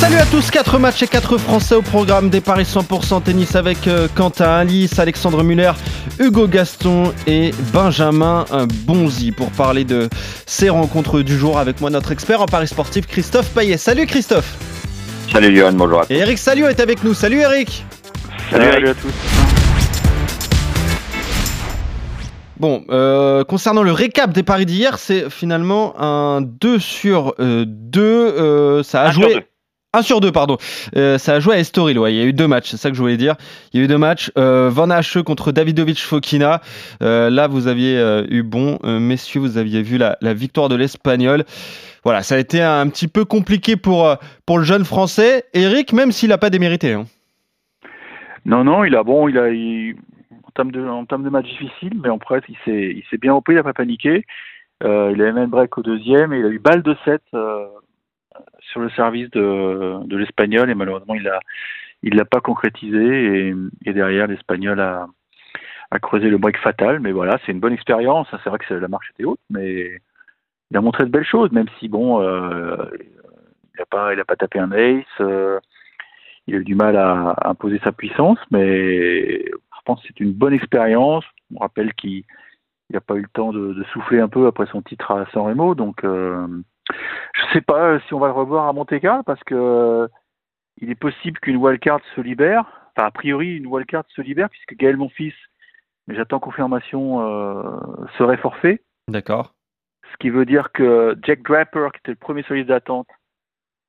Salut à tous, 4 matchs et 4 Français au programme des Paris 100% tennis avec euh, Quentin Alice, Alexandre Muller, Hugo Gaston et Benjamin Bonzi pour parler de ces rencontres du jour avec moi notre expert en Paris sportif Christophe Payet. Salut Christophe Salut Johan, bonjour à tous. Et Eric Salio est avec nous. Salut Eric Salut, à tous. Bon, euh, concernant le récap des paris d'hier, c'est finalement un 2 sur 2. Euh, ça a Un joué. Sur deux. 1 sur 2, pardon. Euh, ça a joué à Estoril. Il y a eu deux matchs, c'est ça que je voulais dire. Il y a eu deux matchs. Euh, Van Hache contre Davidovic Fokina. Euh, là, vous aviez euh, eu bon. Messieurs, vous aviez vu la, victoire de l'Espagnol. Voilà, ça a été un petit peu compliqué pour, pour le jeune Français. Eric, même s'il n'a pas démérité. hein. Non, non, il a bon, en termes de en termes mais en presse, il s'est bien repris, il a pas paniqué. Il a même break au deuxième et il a eu balle de 7 sur le service de, de l'espagnol et malheureusement il a il l'a pas concrétisé et, derrière l'espagnol a a creusé le break fatal. Mais voilà, c'est une bonne expérience. C'est vrai que la marche était haute, mais il a montré de belles choses, même si bon, euh, il a pas a pas tapé un ace. euh, il a eu du mal à, imposer sa puissance, mais je pense que c'est une bonne expérience. On rappelle qu'il n'a pas eu le temps de, de souffler un peu après son titre à San Remo, donc euh, je ne sais pas si on va le revoir à Monte Carlo parce que euh, il est possible qu'une wildcard se libère. Enfin, a priori, une wildcard se libère puisque Gaël Monfils, mais j'attends confirmation, euh, serait forfait. D'accord. Ce qui veut dire que Jack Draper, qui était le premier liste d'attente,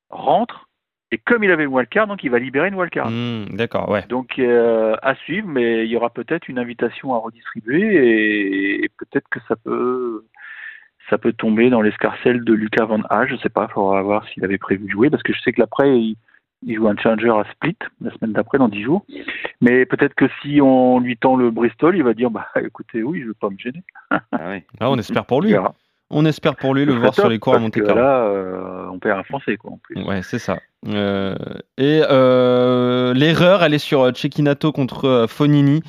rentre. Et comme il avait une wildcard, donc il va libérer une wildcard. Hmm, D'accord, ouais. Donc euh, à suivre, mais il y aura peut-être une invitation à redistribuer et, et peut-être que ça peut ça peut tomber dans l'escarcelle de Lucas Van Haag. Je sais pas, il faudra voir s'il avait prévu de jouer parce que je sais que l'après il, il joue un challenger à Split la semaine d'après dans 10 jours. Mais peut-être que si on lui tend le Bristol, il va dire bah écoutez oui, je veux pas me gêner. Ah oui. Ah, on espère pour lui. On espère pour lui le voir sur les cours à Monte Carlo. Là, euh, on perd un Français quoi en plus. Ouais, c'est ça. Euh, et euh, l'erreur, elle est sur Cecchinato contre euh, Fonini.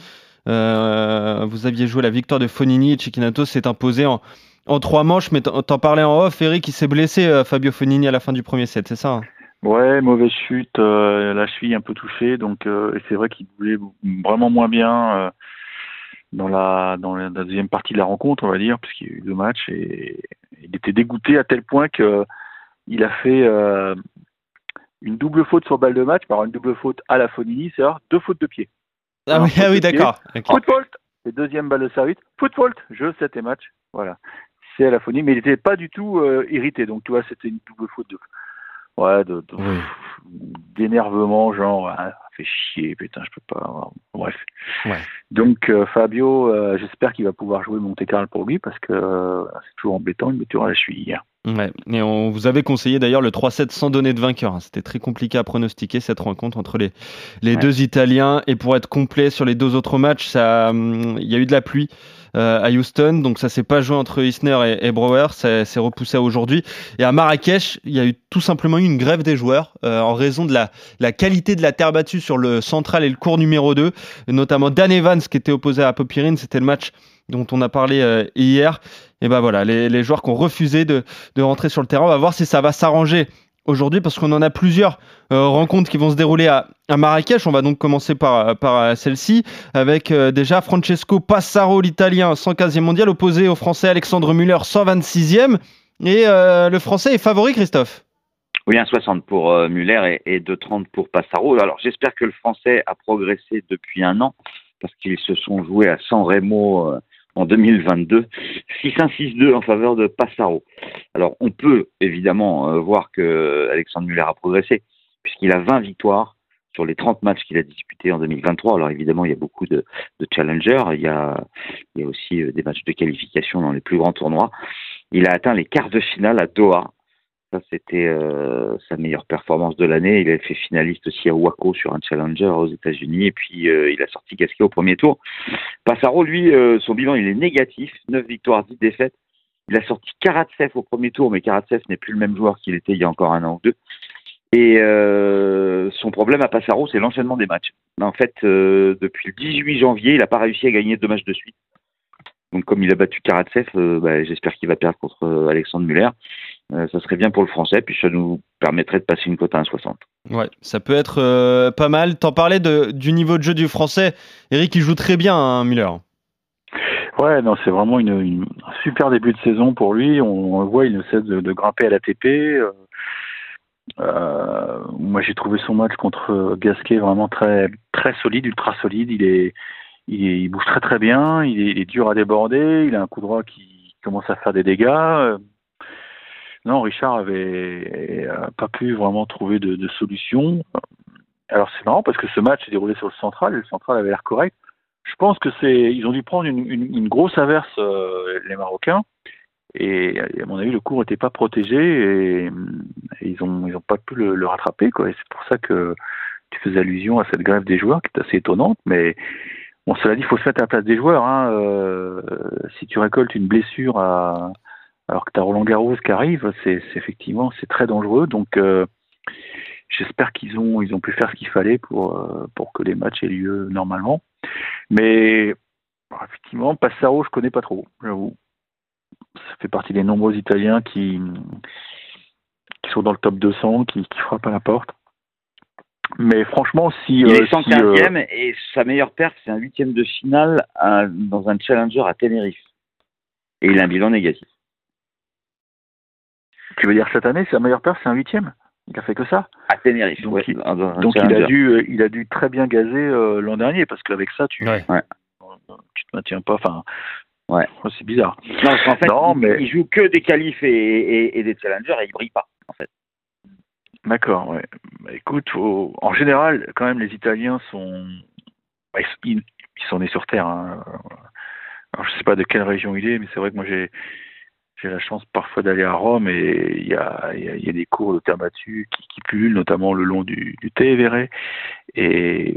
Euh, vous aviez joué la victoire de Fonini et Cecchinato s'est imposé en, en trois manches, mais t'en parlais en off, Eric, il s'est blessé, euh, Fabio Fonini, à la fin du premier set, c'est ça hein? Ouais, mauvaise chute, euh, la cheville un peu touchée, donc euh, et c'est vrai qu'il voulait vraiment moins bien euh, dans la dans la la deuxième partie de la rencontre, on va dire, puisqu'il y a eu deux matchs et il était dégoûté à tel point que il a fait une double faute sur balle de match, par une double faute à la Fonini, c'est-à-dire deux fautes de pied. Ah oui, ah oui d'accord. Foot fault Et deuxième balle de service, foot fault, jeu, 7 et match, voilà. À la Fonini, mais il n'était pas du tout euh, irrité, donc tu vois, c'était une double faute de ouais, de, de- Oui. d'énervement, genre, ah, fait chier, putain, je peux pas. Bref. Ouais. Donc, euh, Fabio, euh, j'espère qu'il va pouvoir jouer Monte Carlo pour lui parce que euh, c'est toujours embêtant, une blessure à la cheville. Ouais. Et on vous avait conseillé d'ailleurs le 3-7 sans donner de vainqueur. hein. C'était très compliqué à pronostiquer cette rencontre entre les, les Ouais. deux Italiens. Et pour être complet sur les deux autres matchs, ça, hum, il y a eu de la pluie euh, à Houston, donc ça s'est pas joué entre Isner et, et Brouwer. Ça s'est repoussé à aujourd'hui. Et à Marrakech, il y a eu tout simplement eu une grève des joueurs euh, en raison de la, la qualité de la terre battue sur le central et le court numéro 2, notamment Dan Evans qui était opposé à Popirine. C'était le match dont on a parlé euh, hier. Et ben voilà, les, joueurs qui ont refusé de, rentrer sur le terrain. On va voir si ça va s'arranger aujourd'hui parce qu'on en a plusieurs euh, rencontres qui vont se dérouler à, Marrakech. On va donc commencer par, euh, celle-ci avec déjà Francesco Passaro, l'italien, 115e mondial, opposé au français Alexandre Muller, 126e. Et le français est favori, Christophe. Oui, 1,60 pour euh, Muller et, et 2,30 pour Passaro. Alors j'espère que le français a progressé depuis un an parce qu'ils se sont joués à San Remo euh, en 2022. 6-1-6-2 en faveur de Passaro. Alors on peut évidemment euh, voir que Alexandre Muller a progressé puisqu'il a 20 victoires sur les 30 matchs qu'il a disputés en 2023. Alors évidemment, il y a beaucoup de, challengers, il y a, aussi des matchs de qualification dans les plus grands tournois. Il a atteint les quarts de finale à Doha. Ça, c'était euh, sa meilleure performance de l'année. Il a fait finaliste aussi à Waco sur un challenger aux États-Unis. Et puis, euh, il a sorti Gasquet au premier tour. Passaro, lui, euh, son bilan, il est négatif. 9 victoires, 10 défaites. Il a sorti Karatsev au premier tour, mais Karatsev n'est plus le même joueur qu'il était il y a encore un an ou deux. Et son problème à Passaro, c'est l'enchaînement des matchs. En fait, depuis le 18 janvier, il n'a pas réussi à gagner deux matchs de suite. Donc, comme il a battu Karatsev, bah, j'espère qu'il va perdre contre Alexandre Muller. Euh, ça serait bien pour le français, puis ça nous permettrait de passer une cote à 1,60. Ouais, ça peut être euh, pas mal. T'en parlais de, du niveau de jeu du français. Eric, il joue très bien, hein, Muller. Ouais, non, c'est vraiment une, une- un super début de saison pour lui. On, on le voit, il ne cesse de, de grimper à l'ATP. Euh, euh, moi, j'ai trouvé son match contre Gasquet vraiment très très solide, ultra solide. Il est, il, est- il bouge très très bien. Il est, il est dur à déborder. Il a un coup droit qui commence à faire des dégâts. Non, Richard avait euh, pas pu vraiment trouver de, solution. Alors c'est marrant parce que ce match s'est déroulé sur le central et le central avait l'air correct. Je pense que c'est, ils ont dû prendre une, grosse averse euh, les Marocains et à mon avis le cours n'était pas protégé et, ils ont ils ont pas pu le, le rattraper quoi. Et c'est pour ça que tu faisais allusion à cette grève des joueurs qui est assez étonnante, mais bon cela dit il faut se mettre à la place des joueurs. Hein. Euh, si tu récoltes une blessure à alors que tu as Roland Garros qui arrive, c'est effectivement c'est très dangereux. Donc euh, j'espère qu'ils ont ils ont pu faire ce qu'il fallait pour euh, pour que les matchs aient lieu normalement. Mais bon, effectivement, Passaro, je connais pas trop, j'avoue. Ça fait partie des nombreux Italiens qui qui sont dans le top 200, qui, qui frappent à la porte. Mais franchement, si Il est si, 115e euh, et sa meilleure perte, c'est un huitième de finale à- dans un challenger à Tenerife. Et il a un bilan négatif. Tu veux dire cette année, sa meilleure perte, c'est un huitième. Il a fait que ça. À Tenerife, Donc, ouais, il- Donc il a dû euh, il a dû très bien gazer euh, l'an dernier parce qu'avec ça tu Ouais. Ouais. tu te maintiens pas. Enfin, Ouais. c'est bizarre. Non, parce qu'en fait, Non, il, mais- il joue que des qualifs et, et- et des challengers et il brille pas, en fait. D'accord, ouais. Bah, écoute, faut- en général, quand même, les Italiens sont. bah, ils sont nés sur Terre. hein. Alors, je sais pas de quelle région il est, mais c'est vrai que moi, j'ai. J'ai la chance parfois d'aller à Rome et il y a, il y, a, il y a des cours de terre battue qui, qui pullulent, notamment le long du, du. Et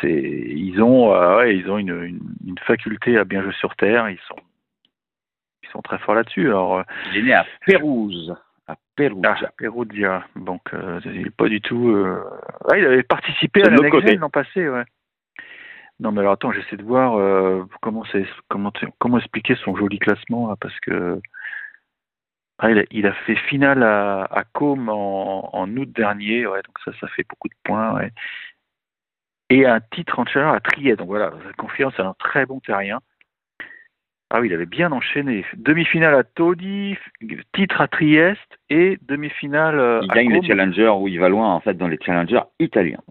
c'est, ils ont, euh, ouais, ils ont une, une, une faculté à bien jouer sur terre. Ils sont, ils sont très forts là-dessus. Alors, euh, Il est né à Pérouse. À Pérouse. ah, Perugia. Donc, euh, il n'est pas du tout. Euh... ah, il avait participé à la l'an passé, ouais. Non, mais alors attends, j'essaie de voir euh, comment, c'est, comment, comment expliquer son joli classement, là, parce que. Ah, il, a, il a fait finale à, à en, en août dernier, ouais, donc ça, ça fait beaucoup de points, ouais. Et un titre en chaleur à Trieste, donc voilà, ça confirme, c'est un très bon terrien. Ah oui, il avait bien enchaîné. Demi-finale à Todi, titre à Trieste et demi-finale euh, Il à gagne les challengers où il va loin, en fait, dans les challengers italiens.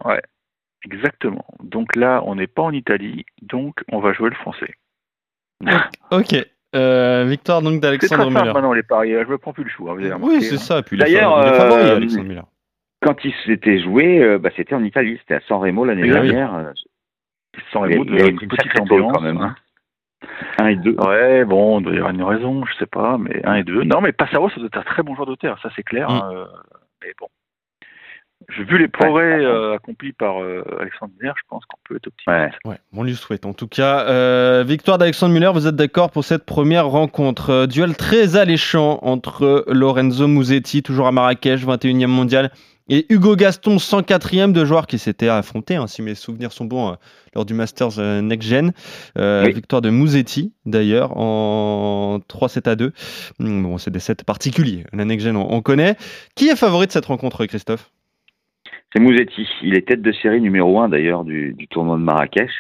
Exactement. Donc là, on n'est pas en Italie, donc on va jouer le français. Ok. Euh, victoire donc C'est très d'Alexandre Muller. maintenant les paris, je me prends plus le choix. Vous avez Oui, c'est hein. ça. Puis D'ailleurs, favori- il est favori, euh, Alexandre Muller. Quand il s'était joué, euh, bah, c'était en Italie, c'était à San Remo l'année Eh oui. dernière. y a- Remo, il y a de- une une petite ambiance quand même, hein. 1 et 2. Ouais, bon, il doit y avoir une raison, je sais pas, mais un et deux. Non, mais Passaro, ça doit être un très bon joueur de terre, ça c'est clair. Mm. hein, euh, mais bon. J'ai vu les progrès euh, accomplis par euh, Alexandre Miller, je pense qu'on peut être optimiste. Ouais. Ouais, on lui souhaite. En tout cas, euh, victoire d'Alexandre Muller, vous êtes d'accord pour cette première rencontre? Euh, duel très alléchant entre Lorenzo Musetti, toujours à Marrakech, 21e mondial, et Hugo Gaston, 104e, deux joueurs qui s'étaient affrontés, hein, si mes souvenirs sont bons, lors du Masters Next Gen. Oui. Victoire de Musetti, d'ailleurs, en 3-7 à 2. Hum, Bon, c'est des sets particuliers. La Next Gen, on, on connaît. Qui est favori de cette rencontre, Christophe? C'est Mouzetti. Il est tête de série numéro 1 d'ailleurs du, du tournoi de Marrakech.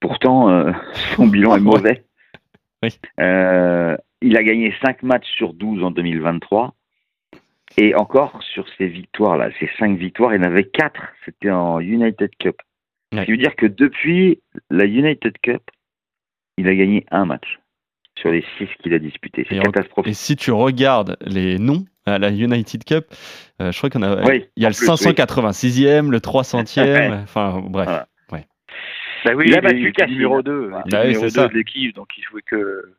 Pourtant, euh, son bilan est mauvais. Oui. Euh, il a gagné 5 matchs sur 12 en 2023. Et encore, sur ces victoires-là, ces 5 victoires, il en avait 4. C'était en United Cup. Ce qui veut dire que depuis la United Cup, il a gagné un match sur les 6 qu'il a disputés. C'est catastrophique. Et si tu regardes les noms à la United Cup, euh, je crois qu'on a. Oui, il y a le plus, 586e, le 300e, enfin bref. Voilà. Bah oui, Il a battu Cassine. numéro 2. Ouais. Il est Ah oui, numéro c'est ça. 2 de l'équipe, donc il jouait que,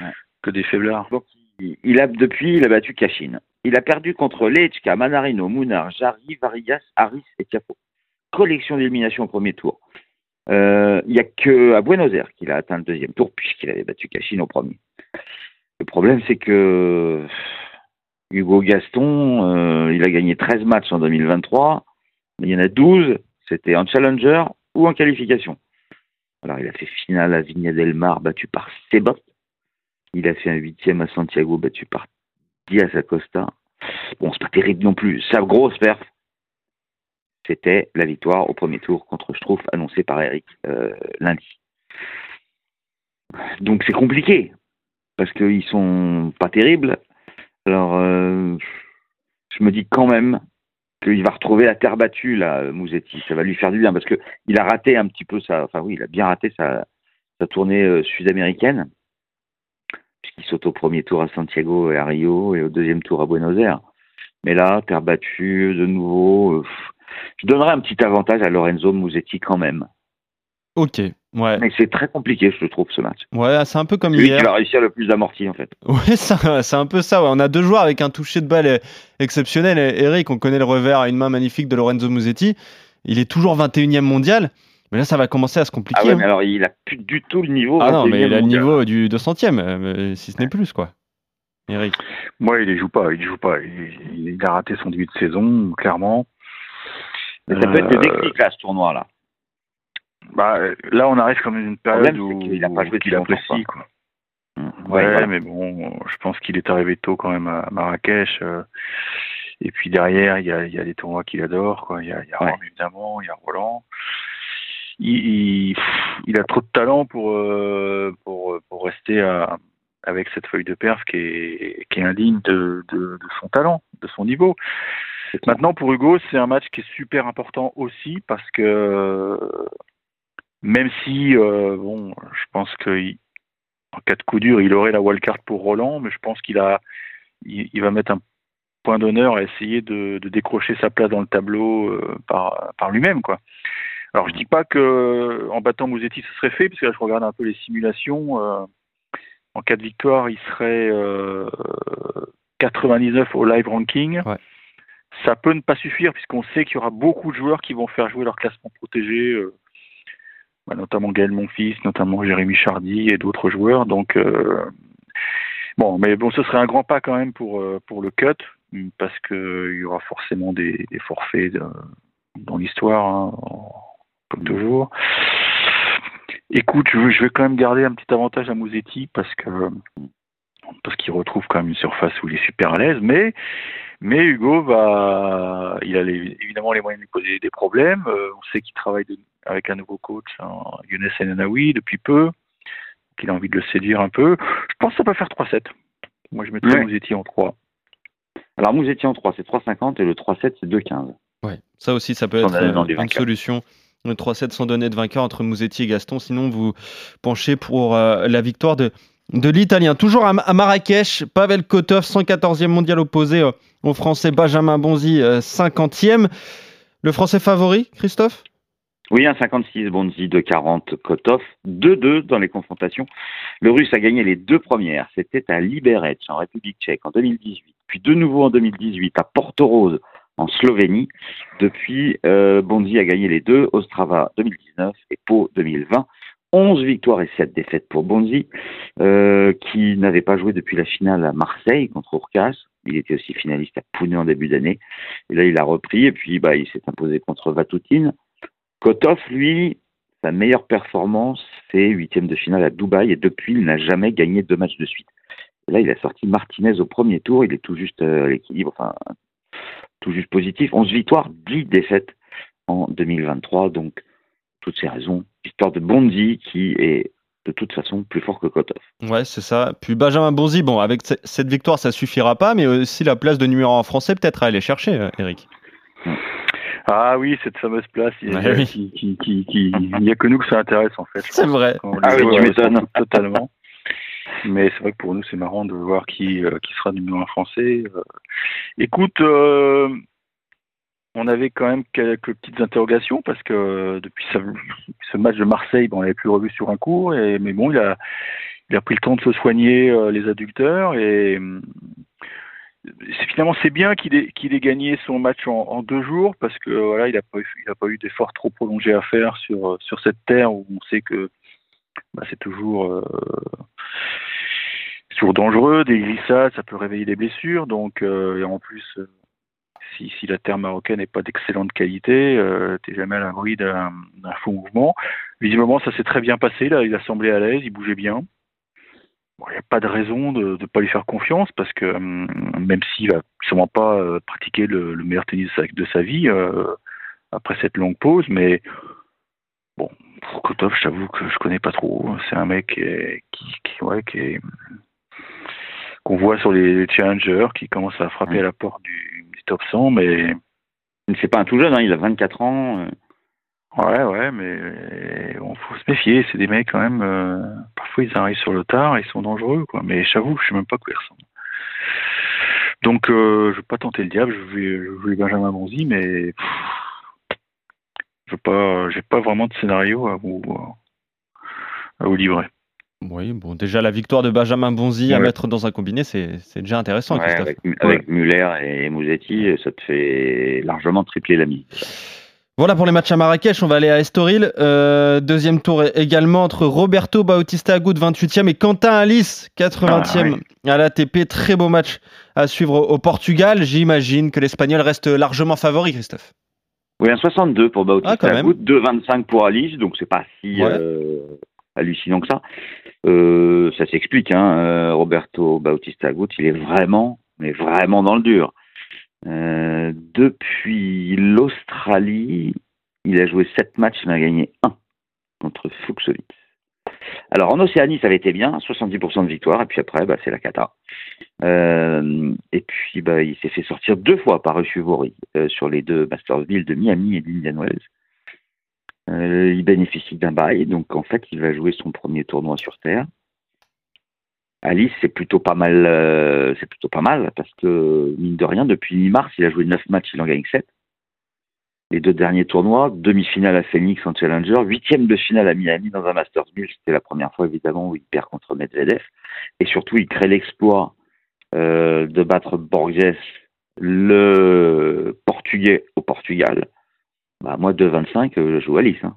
Ouais. que des faiblards. Donc, il- il a, depuis, il a battu Kashin. Il a perdu contre Lechka, Manarino, Munar, Jarry, Varias, Harris et Tiapo. Collection d'élimination au premier tour. Euh, Il n'y a que à Buenos Aires qu'il a atteint le deuxième tour, puisqu'il avait battu Kashin au premier. Le problème, c'est que Hugo Gaston, euh, il a gagné 13 matchs en 2023, mais il y en a 12, c'était en challenger ou en qualification. Alors, il a fait finale à Vigna del Mar, battu par Sebot. Il a fait un huitième à Santiago, battu par Diaz Acosta. Bon, c'est pas terrible non plus. Sa grosse perf, c'était la victoire au premier tour contre Schtroumpf, annoncée par Eric euh, lundi. Donc c'est compliqué, parce qu'ils sont pas terribles. Alors, euh, je me dis quand même qu'il va retrouver la terre battue, là, Mouzetti. Ça va lui faire du bien, parce qu'il a raté un petit peu sa... Enfin oui, il a bien raté sa, tournée euh, sud-américaine, puisqu'il saute au premier tour à Santiago et à Rio, et au deuxième tour à Buenos Aires. Mais là, terre battue, de nouveau... Euh, je donnerais un petit avantage à Lorenzo Musetti quand même. Ok, ouais. Mais c'est très compliqué, je trouve, ce match. Ouais, c'est un peu comme Lui hier. qui va réussir le plus d'amortis, en fait. Ouais, ça- c'est un peu ça. ouais. On a deux joueurs avec un toucher de balle euh, exceptionnel. Eric, on connaît le revers à une main magnifique de Lorenzo Musetti. Il est toujours 21e mondial. Mais là, ça va commencer à se compliquer. Ah ouais, hein. mais alors il a plus du tout le niveau. Ah non, mais 21e il a le niveau du 200e, euh, si ce n'est plus, quoi. Eric. Moi, il ne joue pas, il joue pas. Il, il a raté son début de saison, clairement. Mais ça peut être le Euh, déclic, là, ce tournoi-là. Bah, là, on arrive comme une période où c'est qu'il a pas joué qu'il apprécie, quoi. Ouais, voilà. mais bon, je pense qu'il est arrivé tôt quand même à Marrakech. euh, et puis derrière, il y a, il y a des tournois qu'il adore. Quoi. Il y a, il y a Ouais. Rome, évidemment, il y a Roland. Il, il, il a trop de talent pour, euh, pour, pour rester à- avec cette feuille de perf qui est, qui est indigne de, de, de son talent, de son niveau. Maintenant, pour Hugo, c'est un match qui est super important aussi parce que même si, euh, bon, je pense que en cas de coup dur, il aurait la wildcard pour Roland, mais je pense qu'il a, il, il va mettre un point d'honneur à essayer de, de décrocher sa place dans le tableau euh, par, par lui-même, quoi. Alors je dis pas que en battant Mouzetti ce serait fait, parce que là je regarde un peu les simulations. euh, en cas de victoire, il serait euh, 99 au live ranking. Ouais. Ça peut ne pas suffire puisqu'on sait qu'il y aura beaucoup de joueurs qui vont faire jouer leur classement protégé, euh, bah, notamment Gaël Monfils, notamment Jérémy Chardy et d'autres joueurs. Donc euh, bon, mais bon, ce serait un grand pas quand même pour euh, pour le cut parce que il y aura forcément des, forfaits dans l'histoire, hein, comme toujours. Écoute, je, vais quand même garder un petit avantage à Mouzetti parce que parce qu'il retrouve quand même une surface où il est super à l'aise, mais mais Hugo va, il a les- évidemment les moyens de lui poser des problèmes. Euh, on sait qu'il travaille de- avec un nouveau coach, hein, Younes Enanaoui, depuis peu, qu'il a envie de le séduire un peu. Je pense que ça peut faire 3-7. Moi, je mettrais Ouais. Mouzetti en 3. Alors Mouzetti en 3, c'est 3,50 et le 3,7, c'est 2,15. Ouais, ça aussi, ça peut Sans être euh, une solution. Le 3-7 sans donner de vainqueur entre Mouzetti et Gaston. Sinon, vous penchez pour euh, la victoire de, de l'Italien. Toujours à, Marrakech, Pavel Kotov, 114e mondial opposé euh, au Français Benjamin Bonzi, euh, 50e. Le Français favori, Christophe? Oui, un 56 Bonzi, 2,40 Kotov, 2-2 dans les confrontations. Le Russe a gagné les deux premières. C'était à Liberec, en République tchèque, en 2018. Puis de nouveau en 2018 à Porto Rose, en Slovénie. Depuis, euh, Bonzi a gagné les deux, Ostrava 2019 et Pau 2020. 11 victoires et 7 défaites pour Bonzi, euh, qui n'avait pas joué depuis la finale à Marseille contre Urcas. Il était aussi finaliste à Pune en début d'année. Et là, il a repris et puis bah, il s'est imposé contre Vatoutine. Kotov, lui, sa meilleure performance, c'est huitième de finale à Dubaï et depuis, il n'a jamais gagné deux matchs de suite. Là, il a sorti Martinez au premier tour, il est tout juste euh, à l'équilibre, enfin, tout juste positif. 11 victoires, 10 défaites en 2023, donc toutes ces raisons. Victoire de Bondy qui est de toute façon plus fort que Kotov. Ouais, c'est ça. Puis Benjamin Bonzi, bon, avec ce- cette victoire, ça suffira pas, mais aussi la place de numéro 1 français, peut-être à aller chercher, euh, Eric. Ah oui, cette fameuse place, il Ouais, oui. qui, qui, qui, qui- il n'y a que nous que ça intéresse en fait. C'est vrai. Ah oui, tu m'étonnes. Totalement. Mais c'est vrai que pour nous, c'est marrant de voir qui, euh, qui sera numéro un français. Euh, Écoute, euh, on avait quand même quelques petites interrogations parce que euh, depuis ce match de Marseille, bon, on l'avait plus revu sur un cours, et, mais bon, il a, il a pris le temps de se soigner euh, les adducteurs et c'est- finalement c'est bien qu'il ait, qu'il ait gagné son match en, deux jours parce que voilà, il n'a pas, pas eu d'effort trop prolongé à faire sur, sur cette terre où on sait que bah, c'est toujours euh, toujours dangereux, des glissades, ça peut réveiller des blessures. Donc, et en plus, si, si, la terre marocaine n'est pas d'excellente qualité, euh, t'es jamais à l'abri d'un faux mouvement. Visiblement, ça s'est très bien passé. Là, il a semblé à l'aise, il bougeait bien. Il n'y a pas de raison de ne pas lui faire confiance parce que même s'il va sûrement pas pratiquer le, le, meilleur tennis de sa, vie euh, après cette longue pause, mais bon, Kotov, je t'avoue que je connais pas trop. C'est un mec qui, qui, ouais, qui est qu'on voit sur les challengers qui commence à frapper à la porte du top 100, mais c'est pas un tout jeune, hein, il a 24 ans. Ouais, ouais, mais on faut se méfier. C'est des mecs quand même. Euh, parfois, ils arrivent sur le tard, ils sont dangereux, quoi. Mais j'avoue, je sais même pas quoi ils ressemblent. Donc, euh, je vais pas tenter le diable. Je vais, je Benjamin Bonzi, mais je veux pas, pas vraiment de scénario à vous à vous livrer. Oui, bon, déjà la victoire de Benjamin Bonzi à mettre dans un combiné, c'est déjà intéressant. Ouais, avec, avec Muller et Mouzetti, ça te fait largement tripler la mise. Voilà pour les matchs à Marrakech, on va aller à Estoril. Euh, deuxième tour également entre Roberto Bautista Agut 28e et Quentin Alice 80e ah, à l'ATP. Très beau match à suivre au Portugal. J'imagine que l'Espagnol reste largement favori, Christophe. Oui, un 62 pour Bautista ah, Agut, 2,25 pour Alice, donc c'est pas si euh, hallucinant que ça. Euh, ça s'explique, hein. Roberto Bautista Agut, il est vraiment, mais vraiment dans le dur. Euh, depuis l'Australie, il a joué 7 matchs, il en a gagné 1 contre Fuxovic. Alors en Océanie, ça avait été bien, 70% de victoire, et puis après, bah, c'est la cata. Euh, et puis, bah, il s'est fait sortir deux fois par Ruchuvori euh, sur les deux Mastersville de Miami et d'Indian Wells. Euh, il bénéficie d'un bail, donc en fait, il va jouer son premier tournoi sur Terre. Alice, c'est plutôt pas mal, euh, c'est plutôt pas mal parce que mine de rien, depuis mi-mars, il a joué 9 matchs, il en gagne 7. Les deux derniers tournois, demi-finale à Phoenix en Challenger, huitième de finale à Miami dans un Masters 1000, c'était la première fois évidemment où il perd contre Medvedev, et surtout il crée l'exploit euh, de battre Borges, le Portugais au Portugal. Bah, moi, 2-25, euh, je joue Alice. Hein.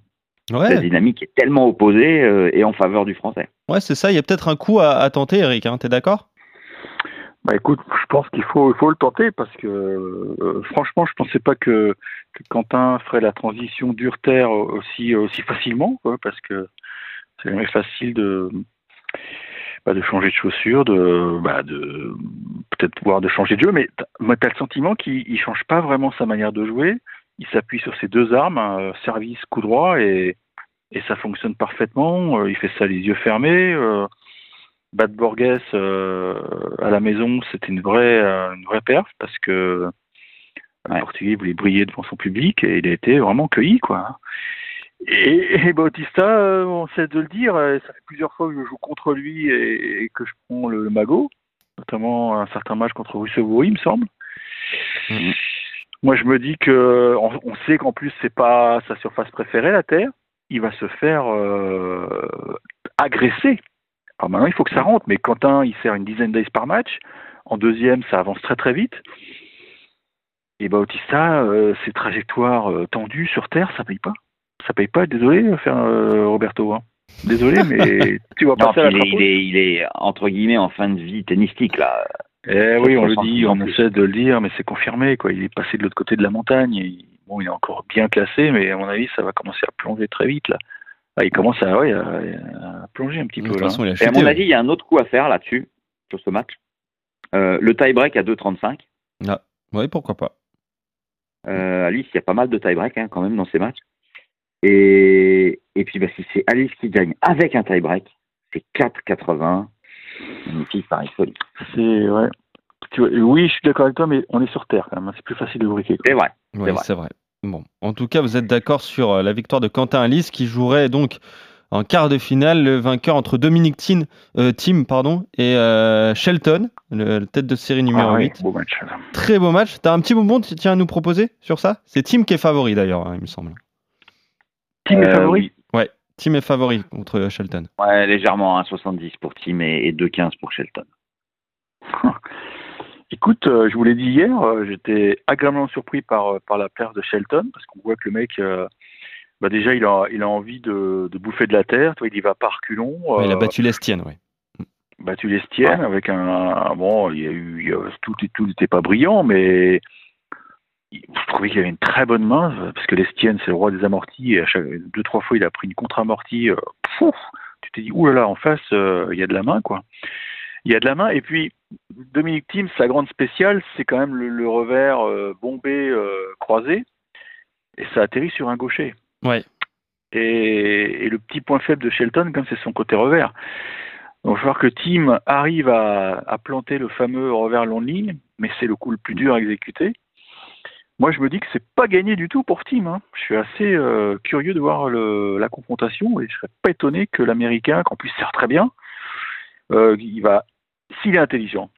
La dynamique est tellement opposée euh, et en faveur du français. Ouais, c'est ça. Il y a peut-être un coup à, tenter, Eric. Hein, T'es d'accord? Bah écoute, je pense qu'il faut, il faut le tenter parce que euh, franchement, je pensais pas que, Quentin ferait la transition dure-terre aussi, aussi facilement, parce que c'est jamais facile de, bah, de changer de chaussures, de, bah, de peut-être pouvoir de changer de jeu, mais moi, tu as le sentiment qu'il ne change pas vraiment sa manière de jouer il s'appuie sur ses deux armes, service coup droit, et, et ça fonctionne parfaitement. Euh, il fait ça les yeux fermés. Euh, Bad Borges euh, à la maison, c'était une vraie, une vraie perf parce que le Portugais voulait briller devant son public et il a été vraiment cueilli, quoi. Et, Bautista, on sait de le dire, ça fait plusieurs fois que je joue contre lui et, que je prends le, magot, notamment un certain match contre Rousseau, il me semble. Mm-hmm. Moi, je me dis que on, sait qu'en plus c'est pas sa surface préférée, la terre. Il va se faire euh, agresser. Alors maintenant, il faut que ça rentre. Mais Quentin, il sert une dizaine d'aces par match. En deuxième, ça avance très très vite. Et Bautista, euh, ses trajectoires euh, tendues sur terre, ça paye pas. Ça paye pas. Désolé, faire Roberto. Hein. Désolé, mais tu à la il est, il est entre guillemets en fin de vie tennistique là. Eh oui, on le dit, on essaie de le dire, mais c'est confirmé. Quoi. Il est passé de l'autre côté de la montagne. Et, bon, il est encore bien classé, mais à mon avis, ça va commencer à plonger très vite. Là. Ah, il commence à, ouais, à, plonger un petit peu. Là. et à mon avis, il y a un autre coup à faire là-dessus, sur ce match. Euh, le tie-break à 2,35. Ah, oui, pourquoi pas. Euh, Alice, il y a pas mal de tie-break hein, quand même dans ces matchs. Et, et puis, bah, si c'est Alice qui gagne avec un tie-break, c'est 4,80. Magnifique, Paris folie. C'est ouais. oui, je suis d'accord avec toi, mais on est sur Terre quand même. Hein. C'est plus facile de briquer. C'est vrai. Oui, c'est vrai. Bon, en tout cas, vous êtes d'accord sur euh, la victoire de Quentin Alice qui jouerait donc en quart de finale le vainqueur entre Dominique Thiem, euh, pardon, et euh, Shelton, le, tête de série numéro ah, 8. beau match. Très beau match. Tu as un petit bonbon tu tiens à nous proposer sur ça? C'est Thiem qui est favori d'ailleurs, hein, il me semble. Thiem est favori? Ouais, Team est favori contre Shelton. Ouais, légèrement, 1,70 pour Team et, 2,15 pour Shelton. Écoute, euh, je vous l'ai dit hier, euh, j'étais agréablement surpris par, euh, par la perte de Shelton, parce qu'on voit que le mec, bah déjà, il a, il a envie de, bouffer de la terre, toi, il y va par culon. il a battu l'Estienne, oui. battu l'Estienne avec un bon, il y a eu il y a- tout tout n'était pas brillant, mais je trouvais qu'il avait une très bonne main parce que l'Estienne c'est le roi des amortis et à chaque deux trois fois il a pris une contre-amortie. euh, pouf, tu t'es dit là en face euh, il y a de la main quoi. Il y a de la main et puis Dominique Thiem sa grande spéciale c'est quand même le, le revers euh, bombé croisé et ça atterrit sur un gaucher. Ouais. Et, et le petit point faible de Shelton, comme c'est son côté revers. Donc, il va falloir que Tim arrive à, à planter le fameux revers long de ligne, mais c'est le coup le plus dur à exécuter. Moi, je me dis que c'est pas gagné du tout pour Tim. hein. Je suis assez euh, curieux de voir le- la confrontation et je serais pas étonné que l'Américain, qu'en plus sert très bien, euh, il va, s'il est intelligent,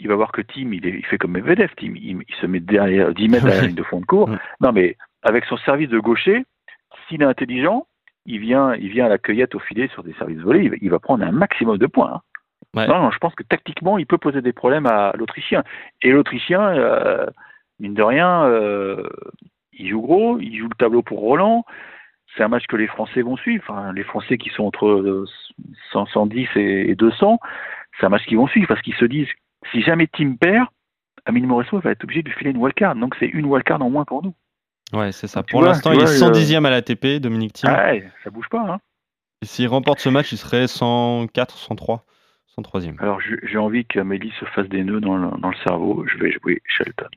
il va voir que Tim, il, fait comme Medvedev, Tim, il, il se met derrière 10 mètres derrière la ligne de fond de cours. Non, mais avec son service de gaucher, s'il est intelligent, il vient, il vient à la cueillette au filet sur des services volés, il va, il va prendre un maximum de points. hein. Ouais. Non, non, je pense que tactiquement, il peut poser des problèmes à l'Autrichien. Et l'Autrichien, euh, mine de rien, euh, il joue gros, il joue le tableau pour Roland. C'est un match que les Français vont suivre. Enfin, les Français qui sont entre euh, 100, 110 et et 200, c'est un match qu'ils vont suivre parce qu'ils se disent si jamais Tim perd, Amine Moresso va être obligé de filer une wildcard. Donc c'est une wildcard en moins pour nous. Ouais, c'est ça. Pour l'instant, il est vois, 110e à l'ATP, Dominique Thiem. Ah ouais, ça bouge pas. Hein. S'il remporte ce match, il serait 104, 103, 103e. Alors j'ai envie qu'Amélie se fasse des nœuds dans le, dans le cerveau. Je vais jouer Shelton.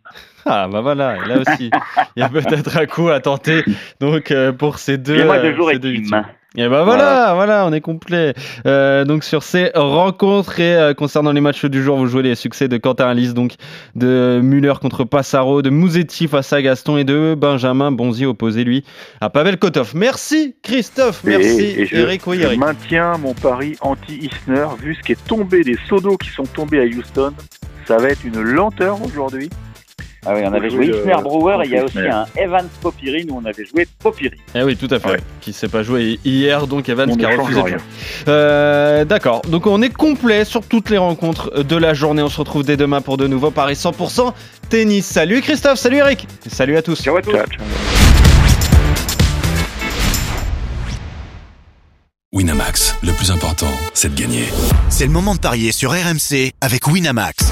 Ah, bah voilà, et là aussi, il y a peut-être un coup à tenter. Donc, euh, pour ces deux. Et moi, je euh, jouerai Tim. victimes. Et ben voilà, voilà, on est complet. Euh, donc sur ces rencontres et euh, concernant les matchs du jour, vous jouez les succès de Quentin Alice, donc de Muller contre Passaro, de Mouzetti face à Gaston et de Benjamin Bonzi opposé lui à Pavel Kotov. Merci Christophe, merci Et- et je, Eric, je maintiens mon pari anti-Isner, vu ce qui est tombé des seaux d'eau qui sont tombés à Houston. Ça va être une lenteur aujourd'hui. Ah oui, on avait joué Isner Brewer et il y a aussi un Evans Popirine où on avait joué Popirine. Eh oui, tout à fait. Ouais. Qui s'est pas joué hier, donc Evans On qui a refusé de rien. jouer. Euh, D'accord, donc on est complet sur toutes les rencontres de la journée. On se retrouve dès demain pour de nouveaux paris 100% tennis. Salut Christophe, salut Eric, et salut à tous. Ciao à tous. Ciao, ciao. Winamax, le plus important, c'est de gagner. C'est le moment de parier sur RMC avec Winamax.